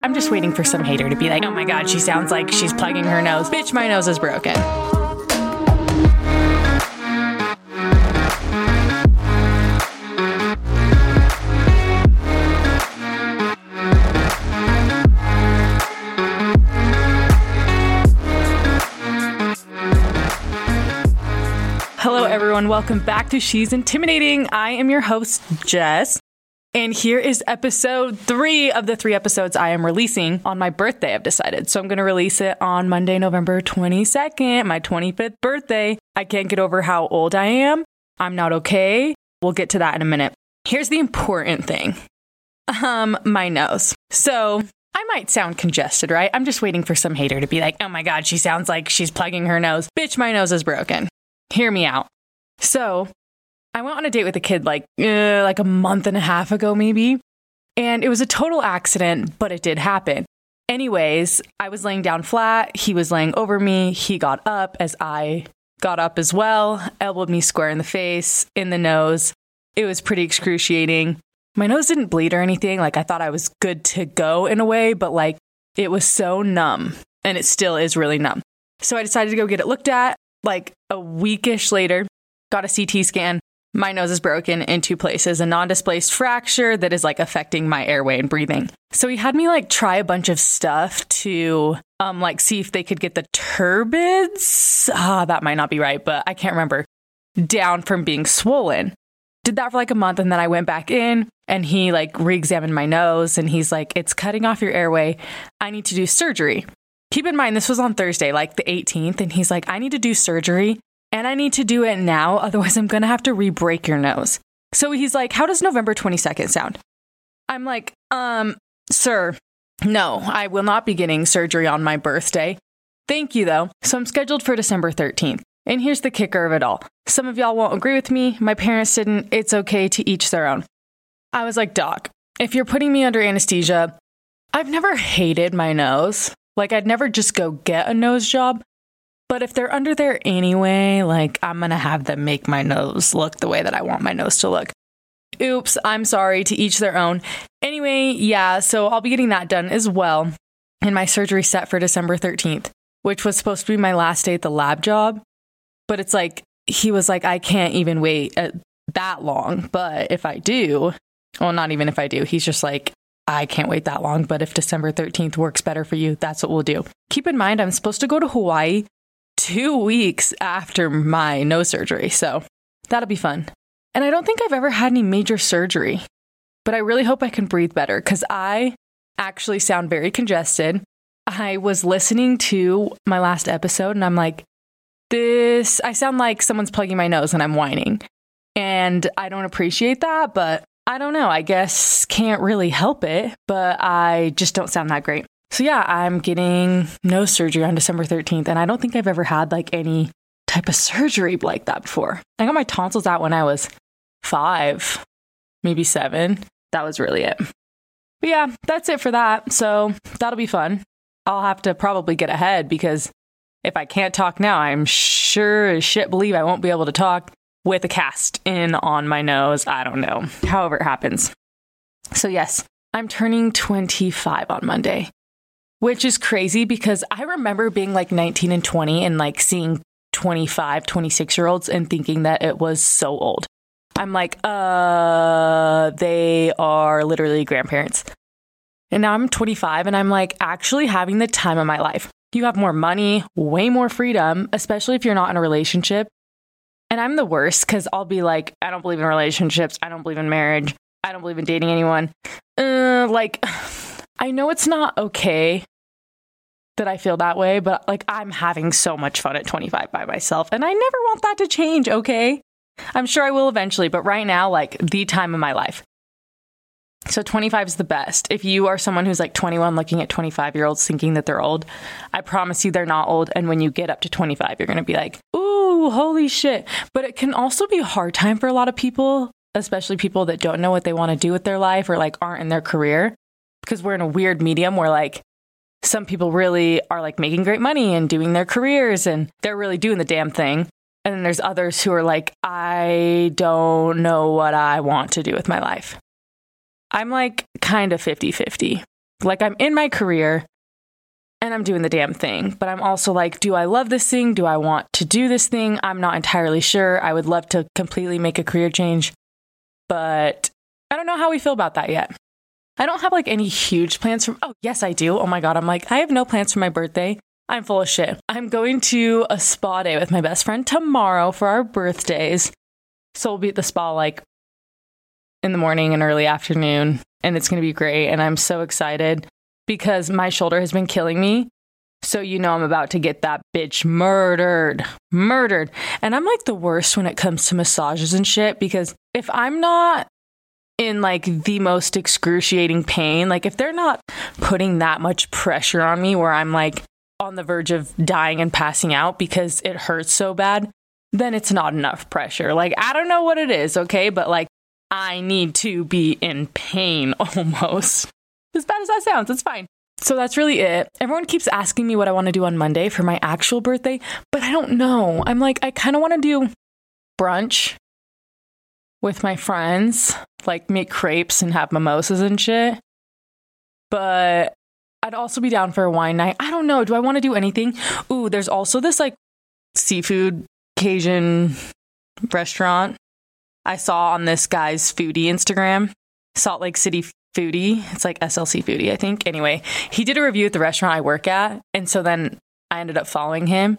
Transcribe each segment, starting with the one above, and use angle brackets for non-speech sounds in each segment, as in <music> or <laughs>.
I'm just waiting for some hater to be like, oh my god, she sounds like she's plugging her nose. Bitch, my nose is broken. Hello, everyone. Welcome back to She's Intimidating. I am your host, Jess. And here is episode three of the three episodes I am releasing on my birthday, I've decided. So I'm going to release it on Monday, November 22nd, my 25th birthday. I can't get over how old I am. I'm not okay. We'll get to that in a minute. Here's the important thing um, my nose. So I might sound congested, right? I'm just waiting for some hater to be like, oh my God, she sounds like she's plugging her nose. Bitch, my nose is broken. Hear me out. So I went on a date with a kid like uh, like a month and a half ago, maybe, and it was a total accident, but it did happen. Anyways, I was laying down flat. He was laying over me. He got up as I got up as well, elbowed me square in the face, in the nose. It was pretty excruciating. My nose didn't bleed or anything. Like I thought I was good to go in a way, but like it was so numb and it still is really numb. So I decided to go get it looked at. Like a weekish later, got a CT scan. My nose is broken in two places, a non displaced fracture that is like affecting my airway and breathing. So he had me like try a bunch of stuff to um like see if they could get the turbids. Ah, that might not be right, but I can't remember. Down from being swollen. Did that for like a month and then I went back in and he like re-examined my nose and he's like, It's cutting off your airway. I need to do surgery. Keep in mind this was on Thursday, like the 18th, and he's like, I need to do surgery and I need to do it now, <laughs> otherwise, I'm gonna have to re break your nose. So he's like, How does November 22nd sound? I'm like, Um, sir, no, I will not be getting surgery on my birthday. Thank you, though. So I'm scheduled for December 13th. And here's the kicker of it all some of y'all won't agree with me. My parents didn't. It's okay to each their own. I was like, Doc, if you're putting me under anesthesia, I've never hated my nose. Like, I'd never just go get a nose job. But if they're under there anyway, like I'm gonna have them make my nose look the way that I want my nose to look. Oops, I'm sorry, to each their own. Anyway, yeah, so I'll be getting that done as well. And my surgery set for December 13th, which was supposed to be my last day at the lab job. But it's like, he was like, I can't even wait uh, that long. But if I do, well, not even if I do, he's just like, I can't wait that long. But if December 13th works better for you, that's what we'll do. Keep in mind, I'm supposed to go to Hawaii two weeks after my nose surgery. So that'll be fun. And I don't think I've ever had any major surgery, but I really hope I can breathe better because I actually sound very congested. I was listening to my last episode and I'm like, this, I sound like someone's plugging my nose and I'm whining. And I don't appreciate that, but I don't know. I guess can't really help it, but I just don't sound that great. So yeah, I'm getting nose surgery on December 13th, and I don't think I've ever had like any type of <laughs> surgery like that before. I got my tonsils out when I was five, maybe seven. That was really it. But yeah, that's it for that. So that'll be fun. I'll have to probably get ahead because if I can't talk now, I'm sure as shit believe I won't be able to talk with a cast in on my nose. I don't know. However, it happens. So, yes, I'm turning 25 on Monday which is crazy because I remember being like 19 and 20 and like seeing 25, 26 year olds and thinking that it was so old. I'm like, uh, they are literally grandparents. And now I'm 25 and I'm like actually having the time of my life. You have more money, way more freedom, especially if you're not in a relationship. And I'm the worst because I'll be like, I don't believe in relationships. I don't believe in marriage. I don't believe in dating anyone. Uh, like, <laughs> I know it's not okay that I feel that way, but like I'm having so much fun at 25 by myself and I never want that to change, okay? I'm sure I will eventually, but right now, like the time of my life. So 25 is the best. If you are someone who's like 21 looking at 25 year olds thinking that they're old, I promise you they're not old. And when you get up to 25, you're going to be like, ooh, holy shit. But it can also be a hard time for a lot of people, especially people that don't know what they want to do with their life or like aren't in their career because we're in a weird medium where like some people really are like making great money and doing their careers and they're really doing the damn thing. And then there's others who are like, I don't know what I want to do with my life. I'm like kind of 50 50. Like I'm in my career and I'm doing the damn thing, but I'm also like, do I love this thing? Do I want to do this thing? I'm not entirely sure. I would love to completely make a career change, but I don't know how we feel about that yet. I don't have like any huge plans for, oh, yes, I do. Oh my God. I'm like, I have no plans for my birthday. I'm full of shit. I'm going to a spa day with my best friend tomorrow for our birthdays. So we'll be at the spa like in the morning and early afternoon, and it's going to be great. And I'm so excited because my shoulder has been killing me. So you know I'm about to get that bitch murdered. Murdered. And I'm like the worst when it comes to massages and shit because if I'm not in like the most excruciating pain, like if they're not putting that much pressure on me where I'm like on the verge of dying and passing out because it hurts so bad, then it's not enough pressure. Like I don't know what it is, okay? But like I need to be in pain <laughs> almost. As bad as that sounds, it's fine. So that's really it. Everyone keeps asking me what I want to do on Monday for my actual birthday, but I don't know. I'm like, I kind of want to do brunch with my friends, like make crepes and have mimosas and shit. But I'd also be down for a wine night. I don't know. Do I want to do anything? Ooh, there's also this like seafood Cajun restaurant I saw on this guy's foodie Instagram, Salt Lake City foodie. It's like SLC foodie, I think. Anyway, he did a review at the restaurant I work at. And so then I ended up following him.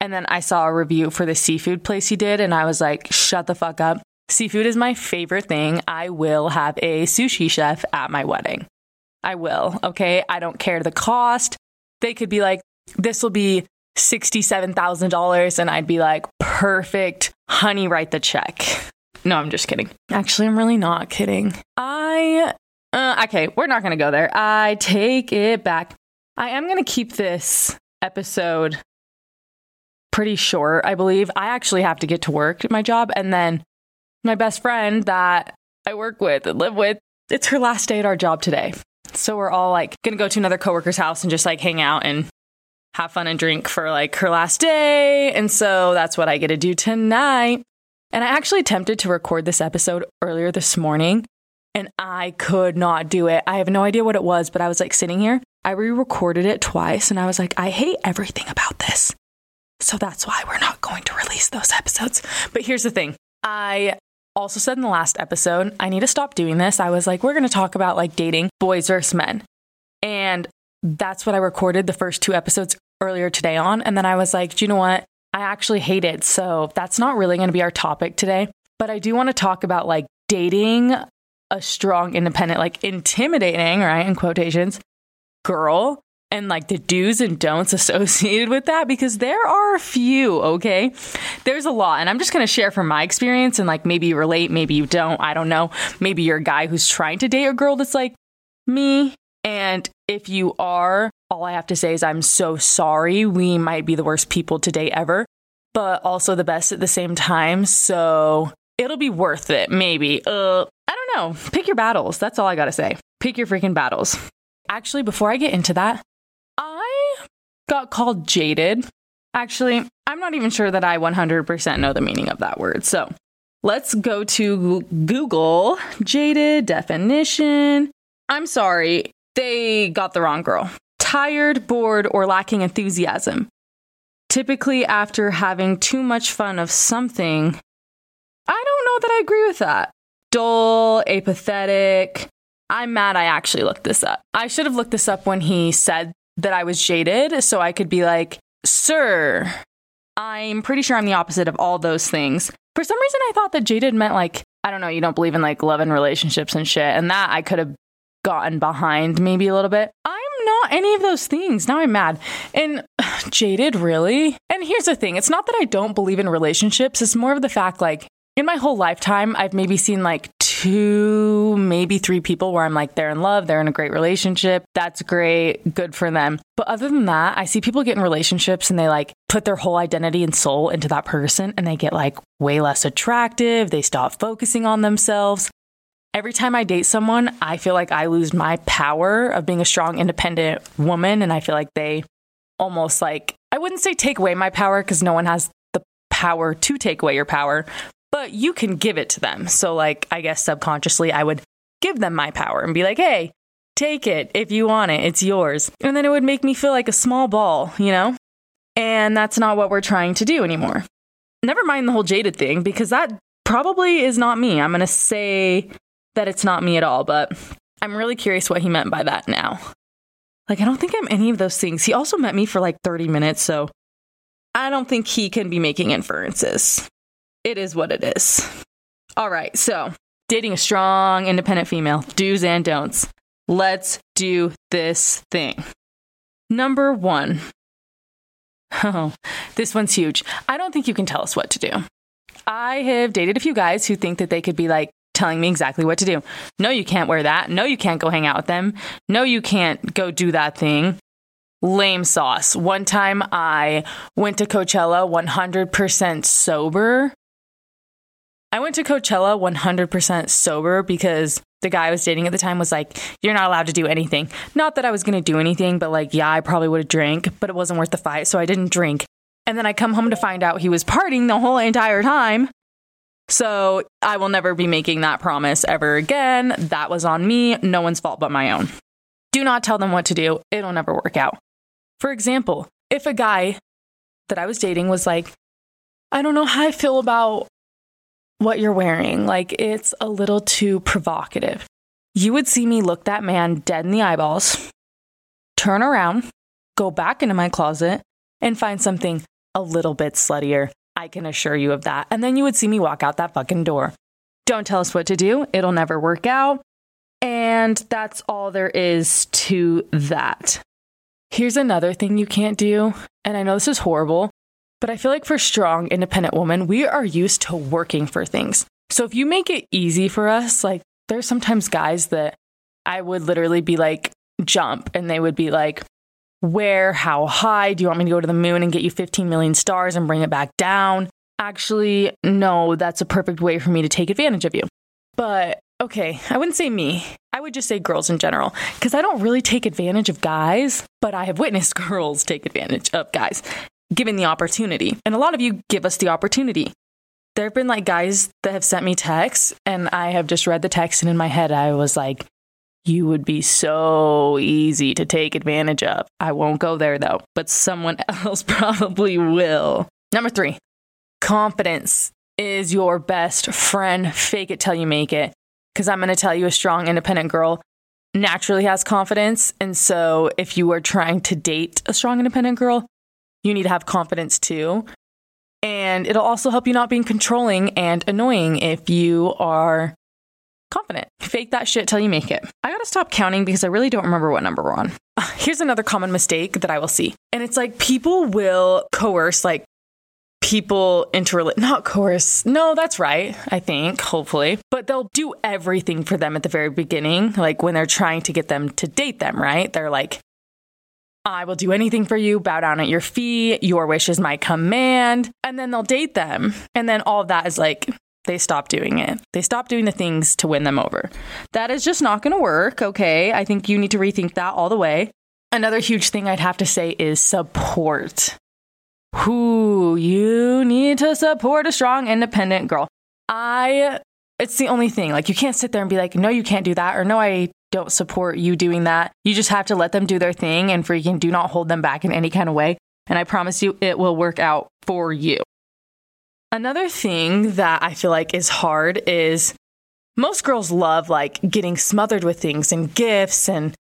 And then I saw a review for the seafood place he did. And I was like, shut the fuck up. Seafood is my favorite thing. I will have a sushi chef at my wedding. I will. Okay. I don't care the cost. They could be like, this will be $67,000. And I'd be like, perfect. Honey, write the check. No, I'm just kidding. Actually, I'm really not kidding. I uh, okay, we're not going to go there. I take it back. I am going to keep this episode pretty short, I believe. I actually have to get to work at my job. And then my best friend that I work with and live with, it's her last day at our job today. So we're all like going to go to another coworker's house and just like hang out and have fun and drink for like her last day. And so that's what I get to do tonight. And I actually attempted to record this episode earlier this morning and I could not do it. I have no idea what it was, but I was like sitting here. I re recorded it twice and I was like, I hate everything about this. So that's why we're not going to release those episodes. But here's the thing I also said in the last episode, I need to stop doing this. I was like, we're going to talk about like dating boys versus men. And that's what I recorded the first two episodes earlier today on. And then I was like, do you know what? I actually hate it. So that's not really going to be our topic today. But I do want to talk about like dating a strong, independent, like intimidating, right, in quotations, girl and like the do's and don'ts <laughs> associated with that because there are a few, okay? There's a lot. And I'm just to share from my experience and like maybe you relate, maybe you don't. I don't know. Maybe you're a guy who's trying to date a girl that's like me. And if you are, all I have to say is I'm so sorry. We might be the worst people to date ever, but also the best at the same time. So it'll be worth it, maybe. Uh, I don't know. Pick your battles. That's all I gotta say. Pick your freaking battles. Actually, before I get into that, got called jaded. Actually, I'm not even sure that I 100% know the meaning of that word. So let's go to Google jaded definition. I'm sorry, they got the wrong girl. Tired, bored, or lacking enthusiasm. Typically, after having too much fun of something, I don't know that I agree with that. Dull, apathetic. I'm mad I actually looked this up. I should have looked this up when he said that I was jaded so I could be like, Sir, I'm pretty sure I'm the opposite of all those things. For some reason, I thought that jaded meant like, I don't know, you don't believe in like love and relationships and shit. And that I could have gotten behind maybe a little bit. I'm not any of those things. Now I'm mad. And <sighs> jaded, really? And here's the thing it's not that I don't believe in relationships, it's more of the fact like, in my whole lifetime, I've maybe seen like two, maybe three people where I'm like, they're in love, they're in a great relationship. That's great, good for them. But other than that, I see people get in relationships and they like put their whole identity and soul into that person and they get like way less attractive. They stop focusing on themselves. Every time I date someone, I feel like I lose my power of being a strong, independent woman. And I feel like they almost like, I wouldn't say take away my power because no one has the power to take away your power, but you can give it to them. So, like, I guess subconsciously, I would give them my power and be like, hey, Take it if you want it. It's yours. And then it would make me feel like a small ball, you know? And that's not what we're trying to do anymore. Never mind the whole jaded thing, because that probably is not me. I'm going to say that it's not me at all, but I'm really curious what he meant by that now. Like, I don't think I'm any of those things. He also met me for like 30 minutes, so I don't think he can be making inferences. It is what it is. All right, so dating a strong, independent female, do's and don'ts. Let's do this thing. Number one. Oh, this one's huge. I don't think you can tell us what to do. I have dated a few guys who think that they could be like telling me exactly what to do. No, you can't wear that. No, you can't go hang out with them. No, you can't go do that thing. Lame sauce. One time I went to Coachella 100% sober. I went to Coachella 100% sober because the guy I was dating at the time was like, You're not allowed to do anything. Not that I was going to do anything, but like, yeah, I probably would have drank, but it wasn't worth the fight. So I didn't drink. And then I come home to find out he was partying the whole entire time. So I will never be making that promise ever again. That was on me. No one's fault but my own. Do not tell them what to do, it'll never work out. For example, if a guy that I was dating was like, I don't know how I feel about what you're wearing. Like, it's a little too provocative. You would see me look that man dead in the eyeballs, turn around, go back into my closet, and find something a little bit sluttier. I can assure you of that. And then you would see me walk out that fucking door. Don't tell us what to do, it'll never work out. And that's all there is to that. Here's another thing you can't do. And I know this is horrible, but I feel like for strong, independent women, we are used to working for things. So if you make it easy for us, like there's sometimes guys that I would literally be like, jump, and they would be like, where, how high? Do you want me to go to the moon and get you 15 million stars and bring it back down? Actually, no, that's a perfect way for me to take advantage of you. But okay, I wouldn't say me. I would just say girls in general, because I don't really take advantage of guys, but I have witnessed <laughs> girls take advantage of guys given the opportunity. And a lot of you give us the opportunity. There have been like guys that have sent me texts, and I have just read the text, and in my head, I was like, you would be so easy to take advantage of. I won't go there though, but someone <laughs> else probably will. Number three, confidence is your best friend. Fake it till you make it. Because I'm going to tell you, a strong, independent girl naturally has confidence. And so if you are trying to date a strong, independent girl, you need to have confidence too. And it'll also help you not being controlling and annoying if you are confident. Fake that shit till you make it. I gotta stop counting because I really don't remember what number we're on. <laughs> Here's another common mistake that I will see. And it's like people will coerce like people into not coerce. No, that's right. I think, hopefully. But they'll do everything for them at the very beginning, like when they're trying to get them to date them, right? They're like, I will do anything for you, bow down at your feet, your wish is my command. And then they'll date them. And then all of that is like, they stop doing it. They stop doing the things to win them over. That is just not going to work, okay? I think you need to rethink that all the way. Another huge thing I'd have to say is support. Who you need to support a strong, independent girl. I, it's the only thing. Like, you can't sit there and be like, no, you can't do that, or no, I don't support you doing that. You just have to let them do their thing and freaking do not hold them back in any kind of way. And I promise you, it will work out for you. Another thing that I feel like is hard is most girls love like getting smothered with things and gifts and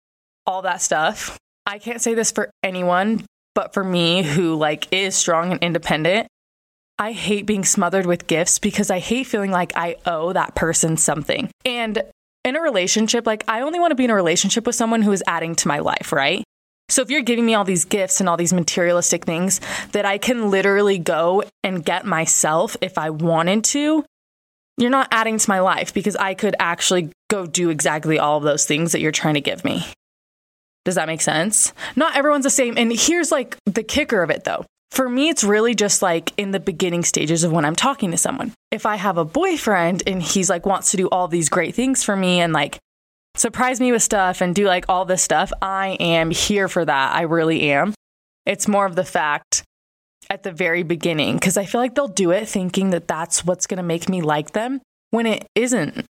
all that stuff. I can't say this for anyone, but for me who like is strong and independent, I hate being smothered with gifts because I hate feeling like I owe that person something. And in a relationship, like I only want to be in a relationship with someone who is adding to my life, right? So if you're giving me all these gifts and all these materialistic things that I can literally go and get myself if I wanted to, you're not adding to my life because I could actually go do exactly all of those things that you're trying to give me. Does that make sense? Not everyone's the same. And here's like the kicker of it though. For me, it's really just like in the beginning stages of when I'm talking to someone. If I have a boyfriend and he's like wants to do all these great things for me and like surprise me with stuff and do like all this stuff, I am here for that. I really am. It's more of the fact at the very beginning because I feel like they'll do it thinking that that's what's going to make me like them when it isn't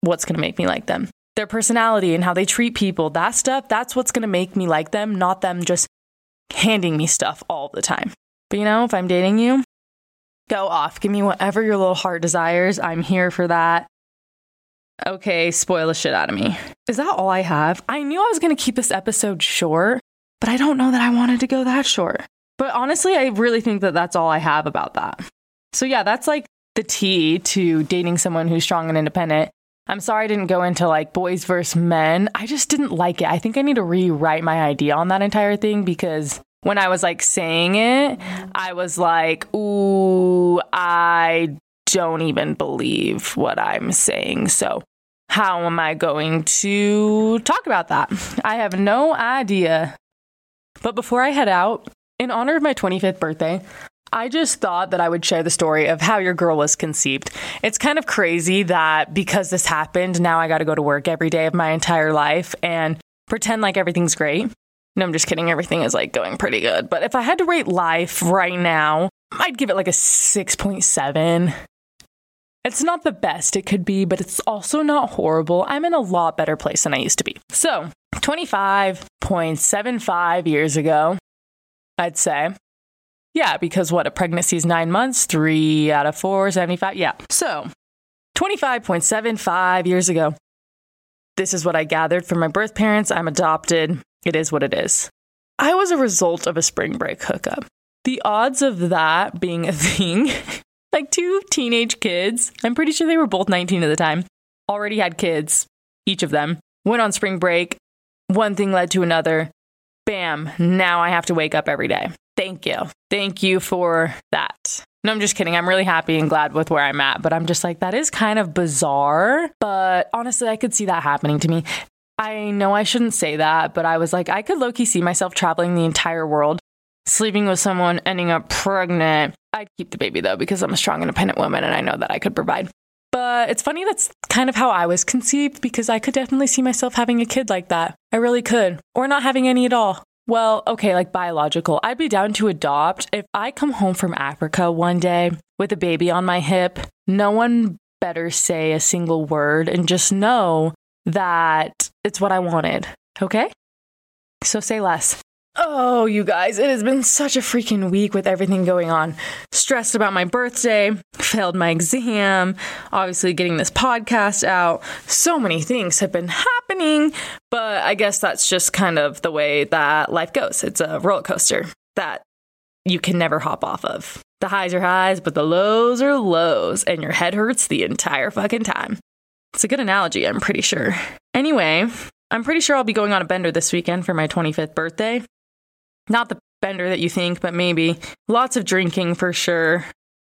what's going to make me like them. their personality and how they treat people. That stuff, that's what's going to make me like them, not them just handing me stuff all the time. But you know, if I'm dating you, go off. Give me whatever your little heart desires. I'm here for that. Okay, spoil the shit out of me. Is that all I have? I knew I was going to keep this episode short, but I don't know that I wanted to go that short. But honestly, I really think that that's all I have about that. So, yeah, that's like the tea to dating someone who's strong and independent. I'm sorry I didn't go into like boys versus men. I just didn't like it. I think I need to rewrite my idea on that entire thing because when I was like saying it, I was like, ooh, I don't even believe what I'm saying. So, how am I going to talk about that? I have no idea. But before I head out, in honor of my 25th birthday, I just thought that I would share the story of how your girl was conceived. It's kind of crazy that because this happened, now I got to go to work every day of my entire life and pretend like everything's great. No, I'm just kidding. Everything is like going pretty good. But if I had to rate life right now, I'd give it like a 6.7. It's not the best it could be, but it's also not horrible. I'm in a lot better place than I used to be. So, 25.75 years ago, I'd say. Yeah, because what? A pregnancy is nine months, three out of four, 75. Yeah. So, 25.75 years ago, this is what I gathered from my birth parents. I'm adopted. It is what it is. I was a result of a spring break hookup. The odds of that being a <laughs> thing like two teenage kids. I'm pretty sure they were both 19 at the time. Already had kids, each of them. Went on spring break. One thing led to another. Bam, now I have to wake up every day. Thank you. Thank you for that. No, I'm just kidding. I'm really happy and glad with where I'm at, but I'm just like, that is kind of bizarre. But honestly, I could see that happening to me. I know I shouldn't say that, but I was like, I could low key see myself traveling the entire world, sleeping with someone, ending up pregnant, I'd keep the baby though because I'm a strong, independent woman and I know that I could provide. But it's funny that's kind of how I was conceived because I could definitely see myself having a kid like that. I really could. Or not having any at all. Well, okay, like biological. I'd be down to adopt. If I come home from Africa one day with a baby on my hip, no one better say a single word and just know that it's what I wanted. Okay? So say less. Oh, you guys, it has been such a freaking week with everything going on. Stressed about my birthday, failed my exam, obviously getting this podcast out. So many things have been happening, but I guess that's just kind of the way that life goes. It's a roller coaster that you can never hop off of. The highs are highs, but the lows are lows, and your head hurts the entire fucking time. It's a good analogy, I'm pretty sure. Anyway, I'm pretty sure I'll be going on a bender this weekend for my 25th birthday. Not the bender that you think, but maybe. Lots of drinking for sure.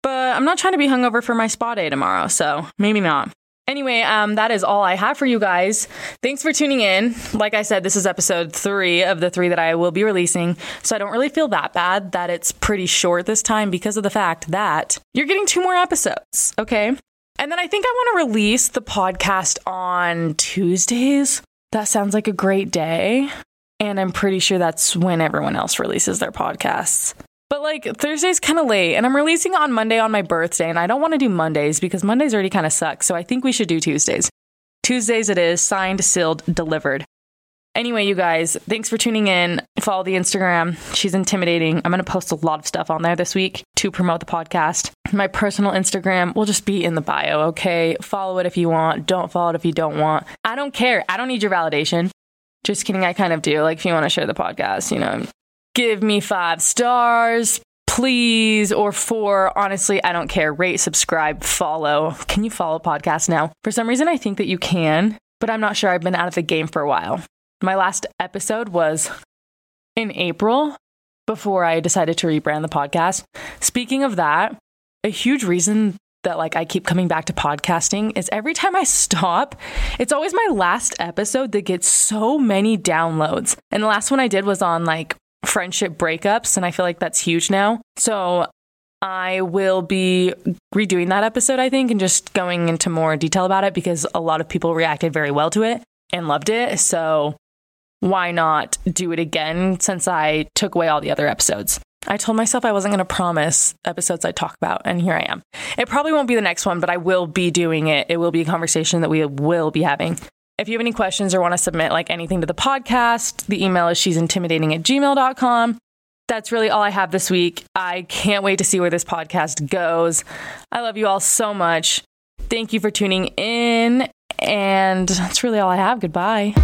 But I'm not trying to be hungover for my spa day tomorrow, so maybe not. Anyway, um, that is all I have for you guys. Thanks for tuning in. Like I said, this is episode three of the three that I will be releasing. So I don't really feel that bad that it's pretty short this time because of the fact that you're getting two more episodes. Okay. And then I think I want to release the podcast on Tuesdays. That sounds like a great day. And I'm pretty sure that's when everyone else releases their podcasts. But like Thursday's kind of late, and I'm releasing on Monday on my birthday, and I don't want to do Mondays because Mondays already kind of suck. So I think we should do Tuesdays. Tuesdays it is, signed, sealed, delivered. Anyway, you guys, thanks for tuning in. Follow the Instagram. She's intimidating. I'm going to post a lot of stuff on there this week to promote the podcast. My personal Instagram will just be in the bio, okay? Follow it if you want. Don't follow it if you don't want. I don't care. I don't need your validation. Just kidding, I kind of do. Like, if you want to share the podcast, you know, give me five stars, please, or four. Honestly, I don't care. Rate, subscribe, follow. Can you follow podcast now? For some reason, I think that you can, but I'm not sure. I've been out of the game for a while. My last episode was in April before I decided to rebrand the podcast. Speaking of that, a huge reason that like I keep coming back to podcasting is every time I stop, it's always my last episode that gets so many downloads. And the last one I did was on like friendship breakups and I feel like that's huge now. So I will be redoing that episode I think and just going into more detail about it because a lot of people reacted very well to it and loved it. So why not do it again since I took away all the other episodes? I told myself I wasn't going to promise episodes I'd talk about, and here I am. It probably won't be the next one, but I will be doing it. It will be a conversation that we will be having. If you have any questions or want to submit like anything to the podcast, the email is she's intimidating at gmail.com. That's really all I have this week. I can't wait to see where this podcast goes. I love you all so much. Thank you for tuning in. And that's really all I have. Goodbye.